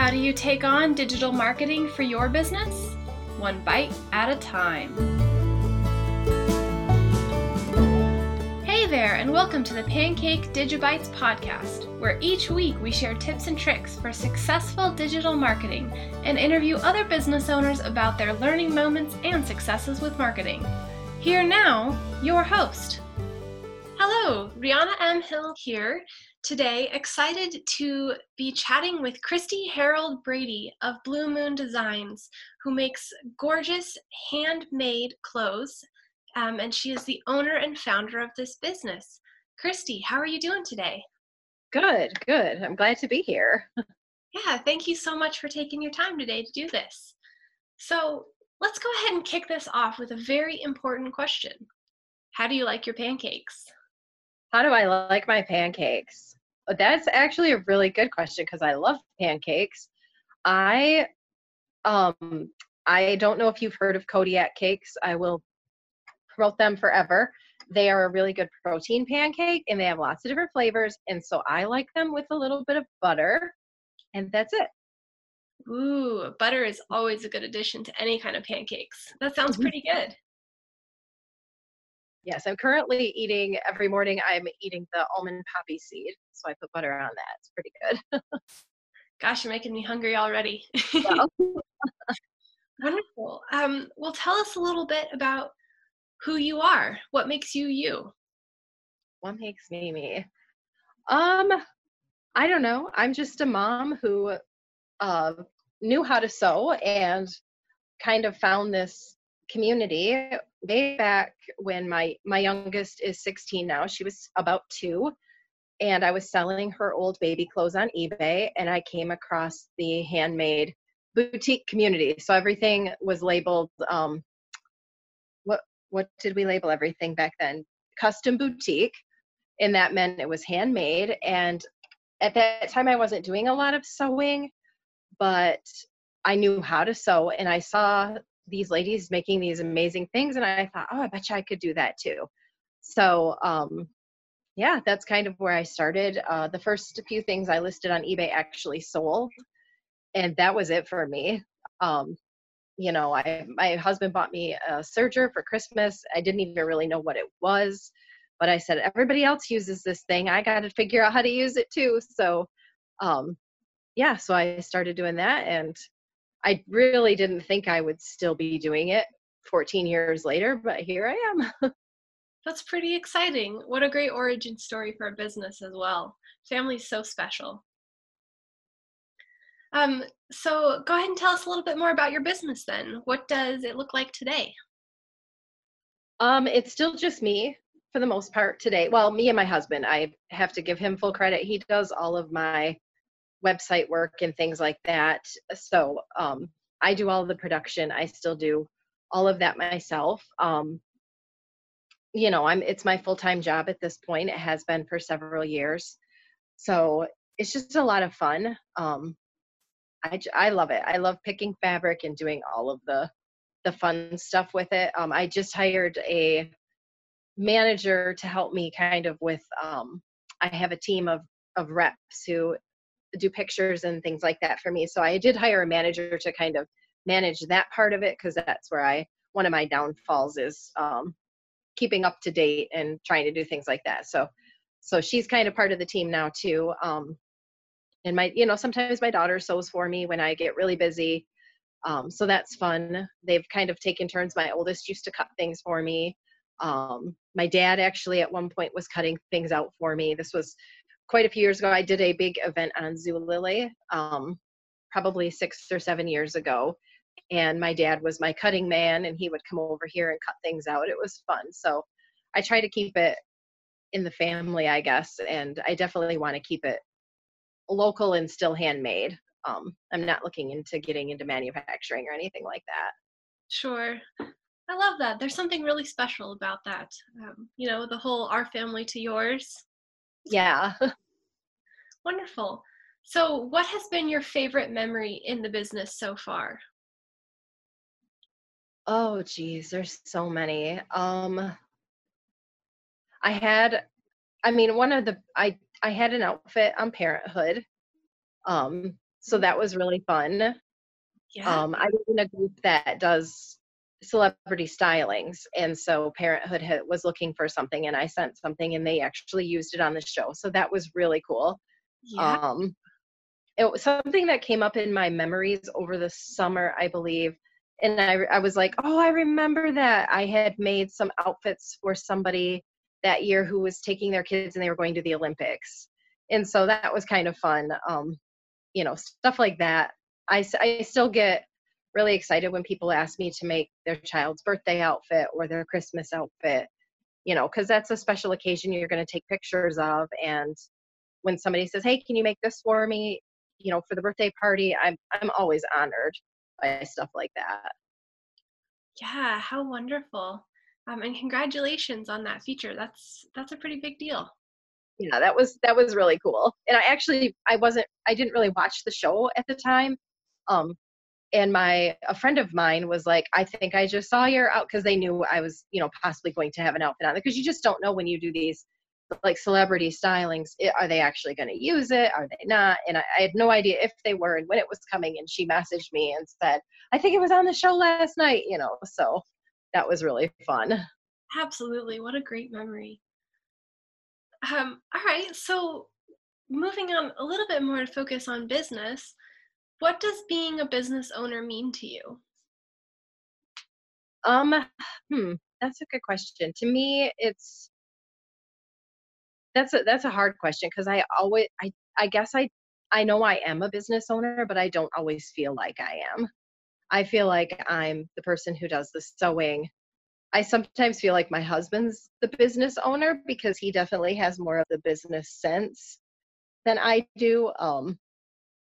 How do you take on digital marketing for your business? One bite at a time. Hey there, and welcome to the Pancake Digibytes podcast, where each week we share tips and tricks for successful digital marketing and interview other business owners about their learning moments and successes with marketing. Here now, your host. Hello, Rianna M. Hill here, today excited to be chatting with Kristi Herald Brady of Blu Moon Designs, who makes gorgeous handmade clothes, um, and she is the owner and founder of this business. Kristi, how are you doing today? Good, good. I'm glad to be here. yeah, thank you so much for taking your time today to do this. So let's go ahead and kick this off with a very important question How do you like your pancakes? How do I like my pancakes? That's actually a really good question because I love pancakes. I um I don't know if you've heard of Kodiak cakes. I will promote them forever. They are a really good protein pancake and they have lots of different flavors. And so I like them with a little bit of butter. And that's it. Ooh, butter is always a good addition to any kind of pancakes. That sounds mm-hmm. pretty good. Yes, I'm currently eating every morning. I'm eating the almond poppy seed, so I put butter on that. It's pretty good. Gosh, you're making me hungry already. Wonderful. Um, well, tell us a little bit about who you are. What makes you you? What makes me me? Um, I don't know. I'm just a mom who uh, knew how to sew and kind of found this community way back when my my youngest is 16 now she was about two and i was selling her old baby clothes on ebay and i came across the handmade boutique community. So everything was labeled um what what did we label everything back then? Custom boutique and that meant it was handmade and at that time i wasn't doing a lot of sewing but i knew how to sew and i saw these ladies making these amazing things and i thought oh i bet you i could do that too. So um yeah that's kind of where i started. Uh, the first few things i listed on ebay actually sold and that was it for me. Um you know i my husband bought me a serger for christmas. I didn't even really know what it was but i said everybody else uses this thing. I got to figure out how to use it too. So um yeah so i started doing that and I really didn't think I would still be doing it 14 years later, but here I am. That's pretty exciting. What a great origin story for a business as well. Family's so special. Um, so go ahead and tell us a little bit more about your business then. What does it look like today? Um, it's still just me for the most part today. Well, me and my husband. I have to give him full credit. He does all of my website work and things like that. So um, I do all the production. I still do all of that myself. Um, you know, I'm it's my full time job at this point. It has been for several years. So it's just a lot of fun. Um, I I love it. I love picking fabric and doing all of the the fun stuff with it. Um, I just hired a manager to help me kind of with um, I have a team of of reps who do pictures and things like that for me. So I did hire a manager to kind of manage that part of it because that's where I one of my downfalls is um, keeping up to date and trying to do things like that. So so she's kind of part of the team now too. Um, and my you know sometimes my daughter sews for me when I get really busy. Um, so that's fun. They've kind of taken turns. My oldest used to cut things for me. Um, my dad actually at one point was cutting things out for me. This was quite a few years ago, I did a big event on Zulily, um, probably six or seven years ago. And my dad was my cutting man, and he would come over here and cut things out. It was fun. So I try to keep it in the family, I guess. And I definitely want to keep it local and still handmade. Um, I'm not looking into getting into manufacturing or anything like that. Sure. I love that. There's something really special about that. Um, you know, the whole our family to yours yeah. Wonderful. So, what has been your favorite memory in the business so far? Oh, geez, there's so many. Um, I had, I mean, one of the, I, I had an outfit on Parenthood. Um, So that was really fun. Yeah. Um, I was in a group that does celebrity stylings, and so Parenthood had, was looking for something, and I sent something, and they actually used it on the show. So that was really cool. yeah. Um, it was something that came up in my memories over the summer, I believe. And I, I was like, oh, I remember that. I had made some outfits for somebody that year who was taking their kids and they were going to the Olympics. And so that was kind of fun. Um, you know, stuff like that. i, I still get really excited when people ask me to make their child's birthday outfit or their Christmas outfit, you know, because that's a special occasion you're going to take pictures of. And when somebody says, hey, can you make this for me? You know, for the birthday party, I'm I'm always honored by stuff like that. Yeah, how wonderful. Um, and congratulations on that feature. That's that's a pretty big deal. Yeah, that was that was really cool. And I actually I wasn't I didn't really watch the show at the time. Um and my a friend of mine was like, I think I just saw your out because they knew I was, you know, possibly going to have an outfit on because you just don't know when you do these like celebrity stylings. i- Are they actually going to use it? Are they not? And I, I had no idea if they were and when it was coming. And she messaged me and said, I think it was on the show last night, you know. So that was really fun. Absolutely. What a great memory. Um, all right, so moving on a little bit more to focus on business, what does being a business owner mean to you? Um, hmm, that's a good question. To me, it's that's a that's a hard question because I always I I guess I I know I am a business owner, but I don't always feel like I am. I feel like I'm the person who does the sewing. I sometimes feel like my husband's the business owner because he definitely has more of the business sense than I do. Um,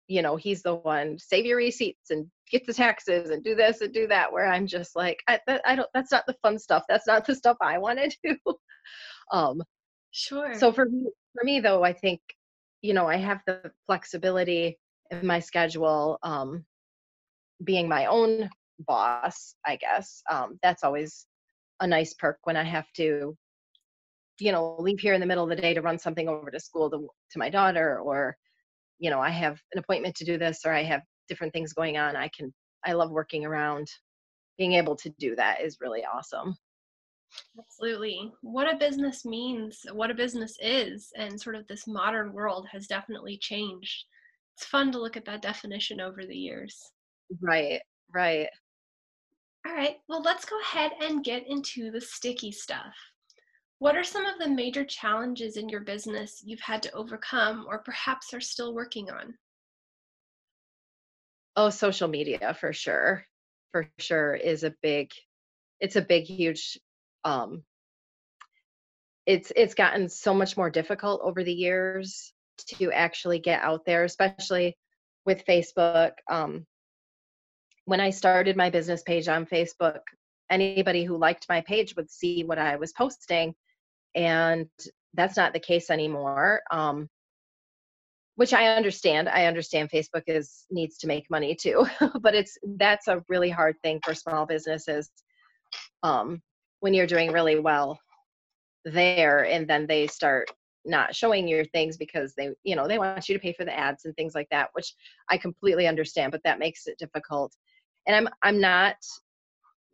you know, he's the one save your receipts and get the taxes and do this and do that. Where I'm just like, I, that, I don't. That's not the fun stuff. That's not the stuff I want to do. um, Sure. so for me, for me though, I think you know I have the flexibility in my schedule. Um, being my own boss, I guess um, that's always a nice perk when I have to, you know, leave here in the middle of the day to run something over to school to to my daughter, or you know, I have an appointment to do this, or I have different things going on. I can. I love working around. Being able to do that is really awesome. Absolutely. What a business means, what a business is, and sort of this modern world has definitely changed. It's fun to look at that definition over the years. Right. Right. All right, well, let's go ahead and get into the sticky stuff. What are some of the major challenges in your business you've had to overcome or perhaps are still working on? Oh, social media for sure. For sure is a big it's a big huge um it's it's gotten so much more difficult over the years to actually get out there, especially with Facebook. Um when I started my business page on Facebook, anybody who liked my page would see what I was posting and that's not the case anymore. Um which I understand. I understand Facebook is needs to make money too, but it's that's a really hard thing for small businesses um, when you're doing really well there, and then they start not showing your things because they, you know, they want you to pay for the ads and things like that, which I completely understand. But that makes it difficult. And I'm I'm not,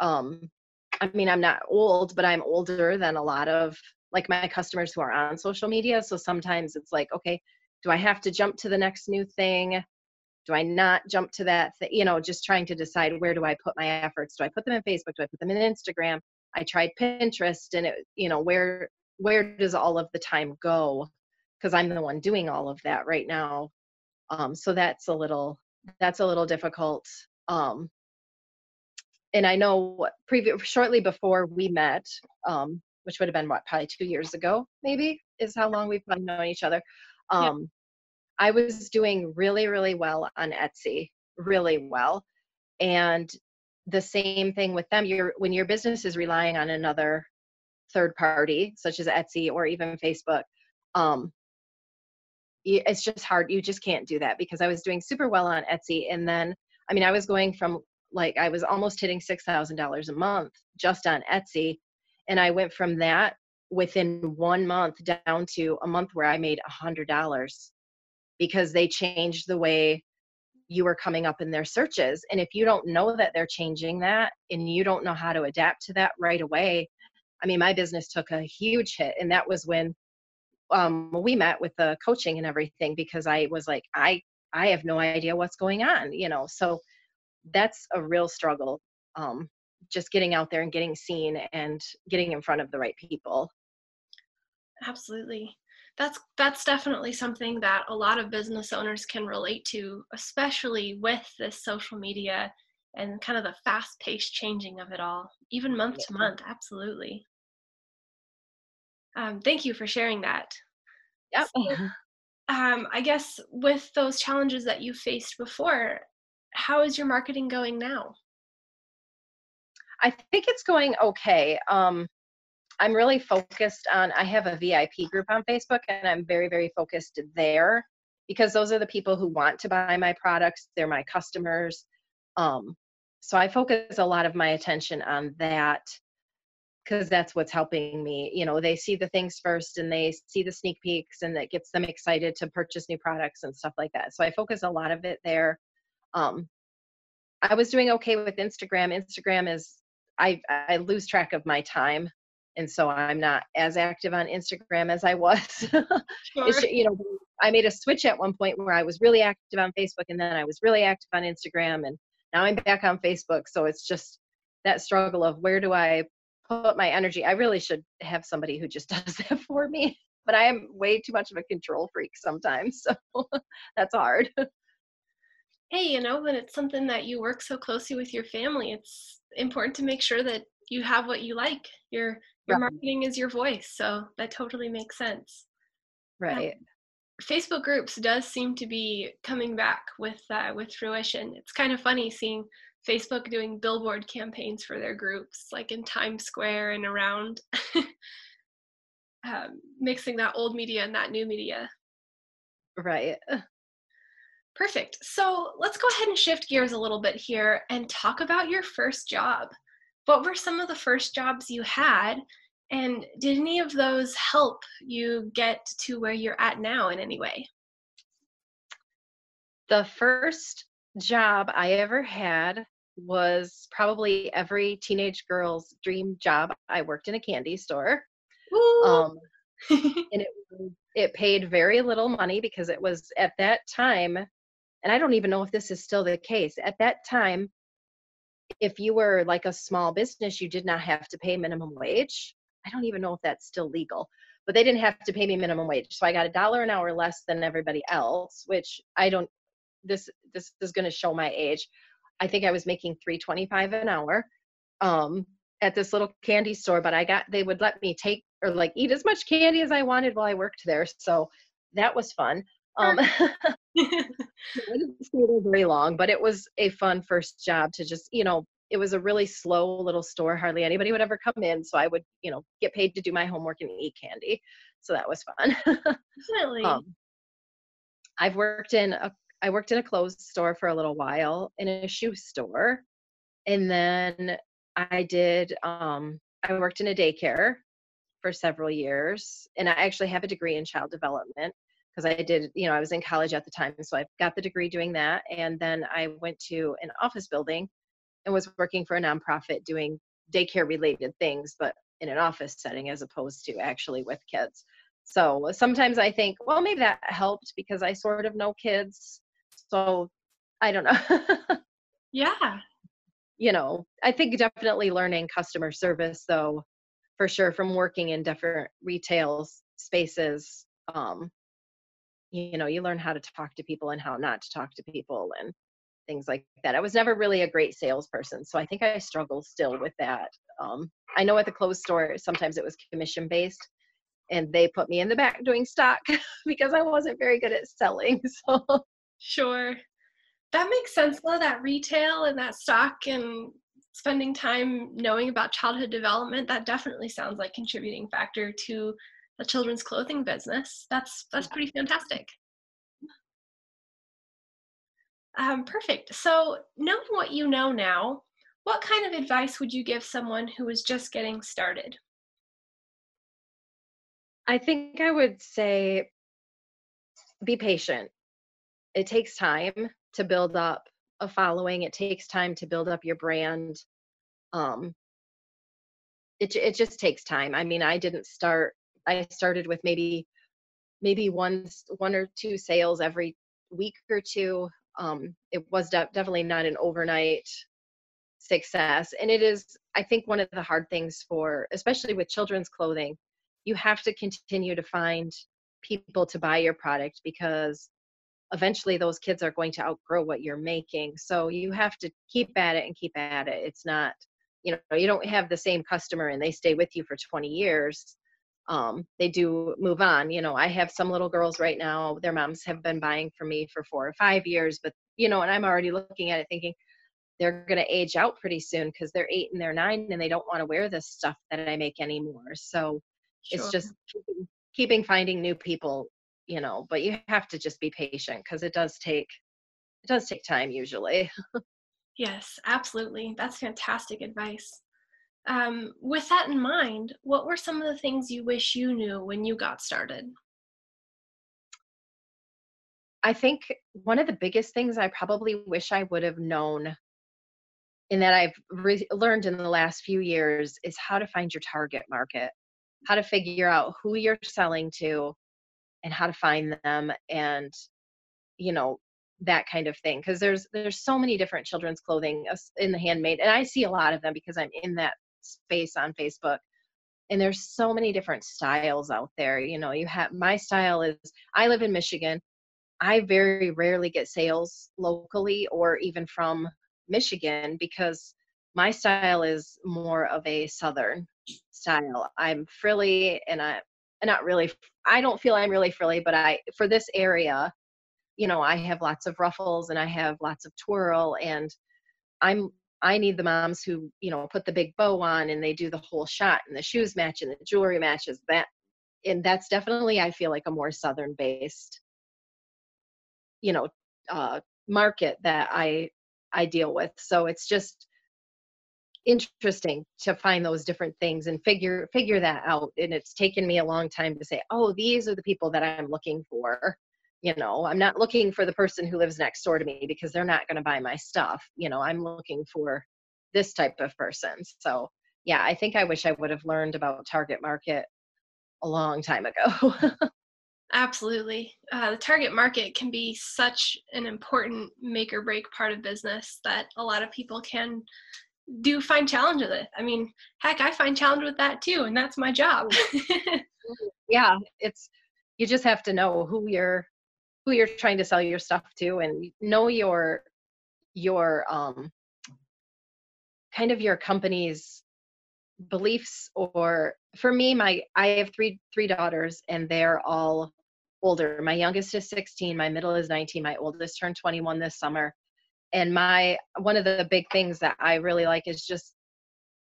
um, I mean, I'm not old, but I'm older than a lot of like my customers who are on social media. So sometimes it's like, okay, do I have to jump to the next new thing? Do I not jump to that thing? You know, just trying to decide where do I put my efforts? Do I put them in Facebook? Do I put them in Instagram? I tried Pinterest and it, you know, where where does all of the time go? Because I'm the one doing all of that right now. Um, so that's a little that's a little difficult. Um, and I know what previous shortly before we met, um, which would have been what probably two years ago, maybe is how long we've known each other. Yeah. Um, I was doing really, really well on Etsy, really well. And the same thing with them. You're when your business is relying on another third party, such as Etsy or even Facebook, um, it's just hard. You just can't do that because I was doing super well on Etsy, and then I mean I was going from like I was almost hitting six thousand dollars a month just on Etsy, and I went from that within one month down to a month where I made a hundred dollars because they changed the way you were coming up in their searches. And if you don't know that they're changing that and you don't know how to adapt to that right away, I mean, my business took a huge hit. And that was when um, we met with the coaching and everything because I was like, I, I have no idea what's going on, you know. So that's a real struggle. Um, just getting out there and getting seen and getting in front of the right people. Absolutely that's that's definitely something that a lot of business owners can relate to especially with this social media and kind of the fast paced changing of it all even month yeah. to month absolutely um, thank you for sharing that yep. So, um, i guess with those challenges that you faced before how is your marketing going now i think it's going okay um, I'm really focused on, I have a VIP group on Facebook and I'm very, very focused there because those are the people who want to buy my products. They're my customers. Um, so I focus a lot of my attention on that because that's what's helping me. You know, they see the things first and they see the sneak peeks and that gets them excited to purchase new products and stuff like that. So I focus a lot of it there. Um, I was doing okay with Instagram. Instagram is I I lose track of my time and so i'm not as active on instagram as i was. Sure. you know i made a switch at one point where i was really active on facebook and then i was really active on instagram and now i'm back on facebook so it's just that struggle of where do i put my energy? I really should have somebody who just does that for me but i am way too much of a control freak sometimes so that's hard. Hey you know when it's something that you work so closely with your family it's important to make sure that you have what you like. Your right. marketing is your voice so that totally makes sense. Right. Um, facebook groups does seem to be coming back with uh, with fruition. It's kind of funny seeing facebook doing billboard campaigns for their groups like in times square and around um, mixing that old media and that new media. Right perfect so let's go ahead and shift gears a little bit here and talk about your first job what were some of the first jobs you had? And did any of those help you get to where you're at now in any way? The first job I ever had was probably every teenage girl's dream job. I worked in a candy store. Um, and it it paid very little money because it was at that time and I don't even know if this is still the case. At that time, if you were like a small business, you did not have to pay minimum wage. I don't even know if that's still legal, but they didn't have to pay me minimum wage. So I got a dollar an hour less than everybody else, which I don't this this is going to show my age. I think I was making 325 an hour um at this little candy store, but I got they would let me take or like eat as much candy as I wanted while I worked there. So that was fun. Um, I didn't stay there very long, but it was a fun first job to just, you know, it was a really slow little store. Hardly anybody would ever come in. So I would, you know, get paid to do my homework and eat candy. So that was fun. Definitely. Um, I've worked in a I worked in a clothes store for a little while in a shoe store. And then I did um I worked in a daycare for several years and I actually have a degree in child development because I did, you know, I was in college at the time. So I got the degree doing that. And then I went to an office building and was working for a nonprofit doing daycare related things, but in an office setting as opposed to actually with kids. So sometimes I think, well, maybe that helped because I sort of know kids. So I don't know. yeah. You know, I think definitely learning customer service, though, for sure, from working in different retail spaces um, you know you learn how to talk to people and how not to talk to people and things like that. I was never really a great salesperson so i think i struggle still with that um, i know at the clothes store sometimes it was commission based and they put me in the back doing stock because i wasn't very good at selling so sure. That makes sense. Though that retail and that stock and spending time knowing about childhood development that definitely sounds like contributing factor to a children's clothing business. That's that's pretty fantastic. Um, perfect. So, knowing what you know now, what kind of advice would you give someone who is just getting started? I think I would say be patient. It takes time. to build up a following. It takes time to build up your brand. Um, it it just takes time. I mean, I didn't start. I started with maybe maybe one one or two sales every week or two. Um, it was de- definitely not an overnight success, and it is. I think one of the hard things for, especially with children's clothing, you have to continue to find people to buy your product because eventually those kids are going to outgrow what you're making. So you have to keep at it and keep at it. It's not, you know, you don't have the same customer and they stay with you for 20 years. Um, they do move on. You know, I have some little girls right now, their moms have been buying for me for four or five years, but, you know, and I'm already looking at it thinking, they're going to age out pretty soon because they're eight and they're nine and they don't want to wear this stuff that I make anymore. So sure. it's just keeping, keeping finding new people you know but you have to just be patient because it does take it does take time usually yes absolutely that's fantastic advice um, with that in mind what were some of the things you wish you knew when you got started? I think one of the biggest things i probably wish i would have known and that i've re- learned in the last few years is how to find your target market how to figure out who you're selling to and how to find them and you know that kind of thing. Because there's there's so many different children's clothing in the handmade and i see a lot of them because i'm in that space on facebook and there's so many different styles out there you know you have my style is i live in michigan. I very rarely get sales locally or even from michigan because my style is more of a southern style. I'm frilly and i not really i don't feel i'm really frilly but i for this area you know i have lots of ruffles and i have lots of twirl and i'm i need the moms who you know put the big bow on and they do the whole shot and the shoes match and the jewelry matches that and that's definitely i feel like a more southern based you know uh market that i i deal with. So it's just interesting to find those different things and figure figure that out. And it's taken me a long time to say oh these are the people that i'm looking for you know i'm not looking for the person who lives next door to me because they're not going to buy my stuff you know i'm looking for this type of person so yeah i think i wish i would have learned about target market a long time ago Absolutely. Uh, the target market can be such an important make or break part of business that a lot of people can do find challenge with it. I mean, heck, I find challenge with that too, and that's my job. yeah, it's you just have to know who you're who you're trying to sell your stuff to and know your your um kind of your company's beliefs or for me my I have three three daughters and they're all older. My youngest is 16, my middle is 19, my oldest turned 21 this summer and my one of the big things that i really like is just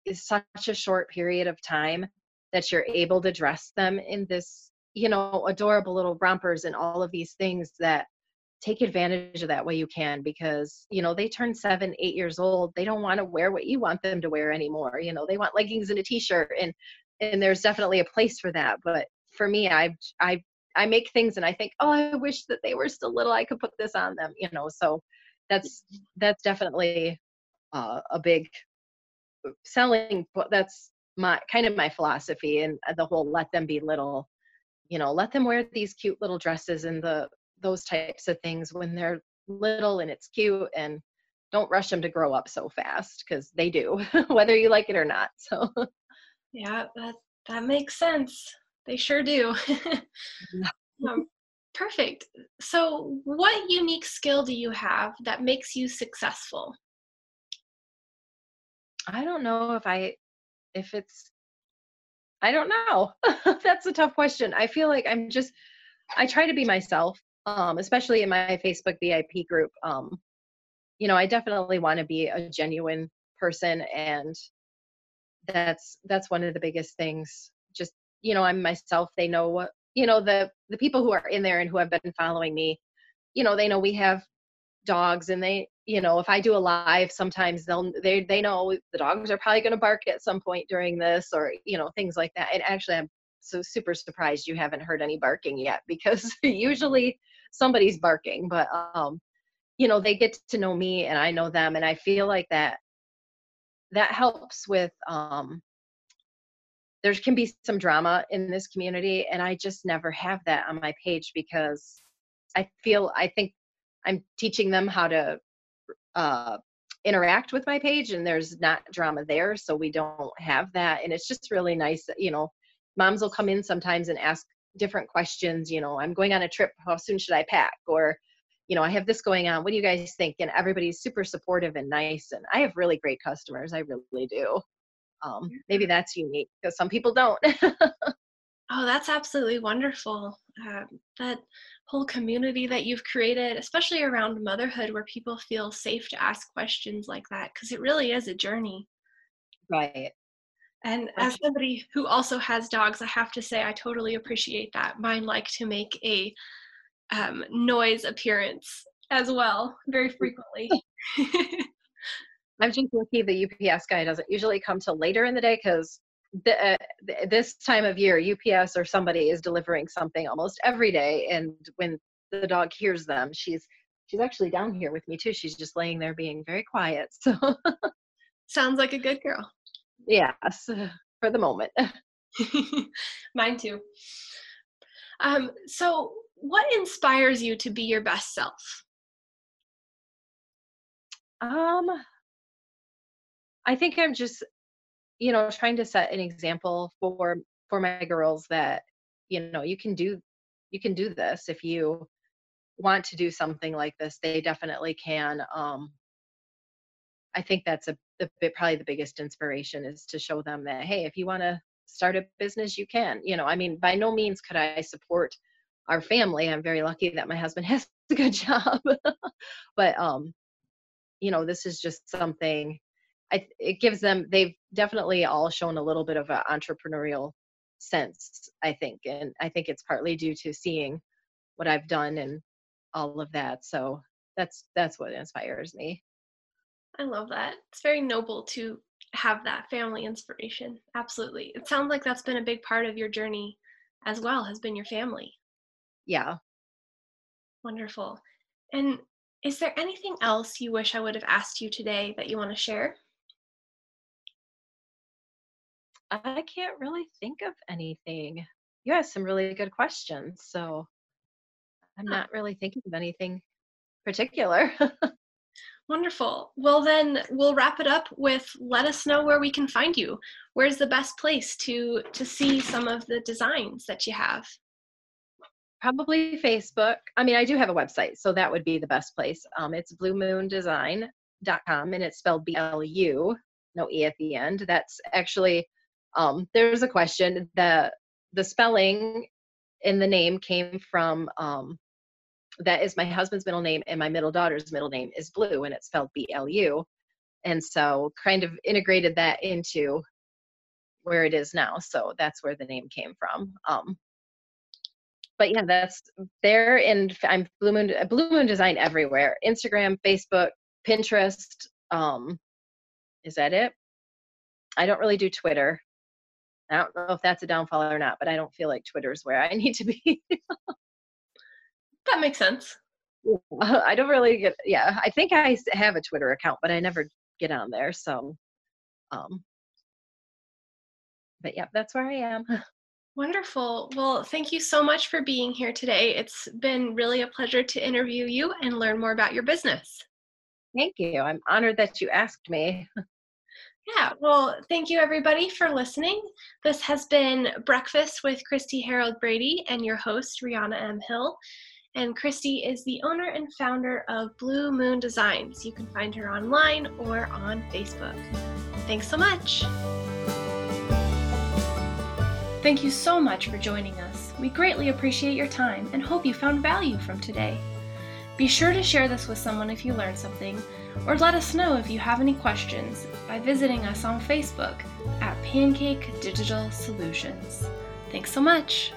is such a short period of time that you're able to dress them in this you know adorable little rompers and all of these things that take advantage of that way you can because you know they turn seven eight years old they don't want to wear what you want them to wear anymore you know they want leggings and a t-shirt and and there's definitely a place for that but for me i i i make things and i think oh i wish that they were still little i could put this on them you know so that's that's definitely uh, a big selling that's my kind of my philosophy and the whole let them be little you know let them wear these cute little dresses and the those types of things when they're little and it's cute and don't rush them to grow up so fast because they do whether you like it or not so yeah that that makes sense they sure do um, Perfect. So, what unique skill do you have that makes you successful? I don't know if I, if it's, I don't know. That's a tough question. I feel like I'm just, I try to be myself, um, especially in my Facebook VIP group. Um, you know, I definitely want to be a genuine person, and that's that's one of the biggest things. Just you know, I'm myself. They know what you know the the people who are in there and who have been following me you know they know we have dogs and they you know if i do a live sometimes they'll they they know the dogs are probably going to bark at some point during this or you know things like that and actually i'm so super surprised you haven't heard any barking yet because usually somebody's barking but um you know they get to know me and i know them and i feel like that that helps with um there can be some drama in this community and i just never have that on my page because i feel i think i'm teaching them how to uh interact with my page and there's not drama there so we don't have that and it's just really nice you know moms will come in sometimes and ask different questions you know i'm going on a trip how soon should i pack? or you know i have this going on what do you guys think? and everybody's super supportive and nice and i have really great customers i really do. Um, maybe that's unique because some people don't. Oh that's absolutely wonderful. Uh, that whole community that you've created, especially around motherhood, where people feel safe to ask questions like that, because it really is a journey. Right. And as somebody who also has dogs, I have to say I totally appreciate that. Mine like to make a um, noise appearance as well, very frequently. I'm just lucky the UPS guy doesn't usually come till later in the day because the, uh, this time of year, UPS or somebody is delivering something almost every day, and when the dog hears them, she's she's actually down here with me too. She's just laying there being very quiet. So sounds like a good girl. Yes, for the moment. Mine too. Um, so, what inspires you to be your best self? Um, I think I'm just you know trying to set an example for for my girls that you know you can do you can do this if you want to do something like this they definitely can um i think that's a the probably the biggest inspiration is to show them that hey if you want to start a business you can you know i mean by no means could i support our family i'm very lucky that my husband has a good job but um you know this is just something I, it gives them they've definitely all shown a little bit of an entrepreneurial sense i think and i think it's partly due to seeing what i've done and all of that so that's that's what inspires me. I love that. It's very noble to have that family inspiration absolutely. It sounds like that's been a big part of your journey as well has been your family. Yeah. Wonderful. And is there anything else you wish i would have asked you today that you want to share I can't really think of anything. You asked some really good questions, so I'm not really thinking of anything particular. Wonderful. Well, then we'll wrap it up with let us know where we can find you. Where's the best place to to see some of the designs that you have? Probably Facebook. I mean, I do have a website, so that would be the best place. Um, it's blumoondesign.com and it's spelled B L U, no E at the end. That's actually um, there's a question the the spelling in the name came from um, that is my husband's middle name and my middle daughter's middle name is Blu and it's spelled b-l-u and so kind of integrated that into where it is now so that's where the name came from um, but yeah that's there and i'm blu moon blu moon design everywhere instagram facebook pinterest um, is that it? I don't really do twitter I don't know if that's a downfall or not, but I don't feel like Twitter's where I need to be. that makes sense. I don't really get, yeah, I think I have a Twitter account, but I never get on there. So, um, but yeah, that's where I am. Wonderful. Well, thank you so much for being here today. It's been really a pleasure to interview you and learn more about your business. Thank you. I'm honored that you asked me. Yeah, well, thank you everybody for listening. This has been Breakfast with Kristi Herald Brady and your host, Rianna M. Hill. And Kristi is the owner and founder of Blu Moon Designs. You can find her online or on Facebook. Thanks so much. Thank you so much for joining us. We greatly appreciate your time and hope you found value from today. Be sure to share this with someone if you learned something or let us know if you have any questions by visiting us on Facebook at Pancake Digital Solutions. Thanks so much!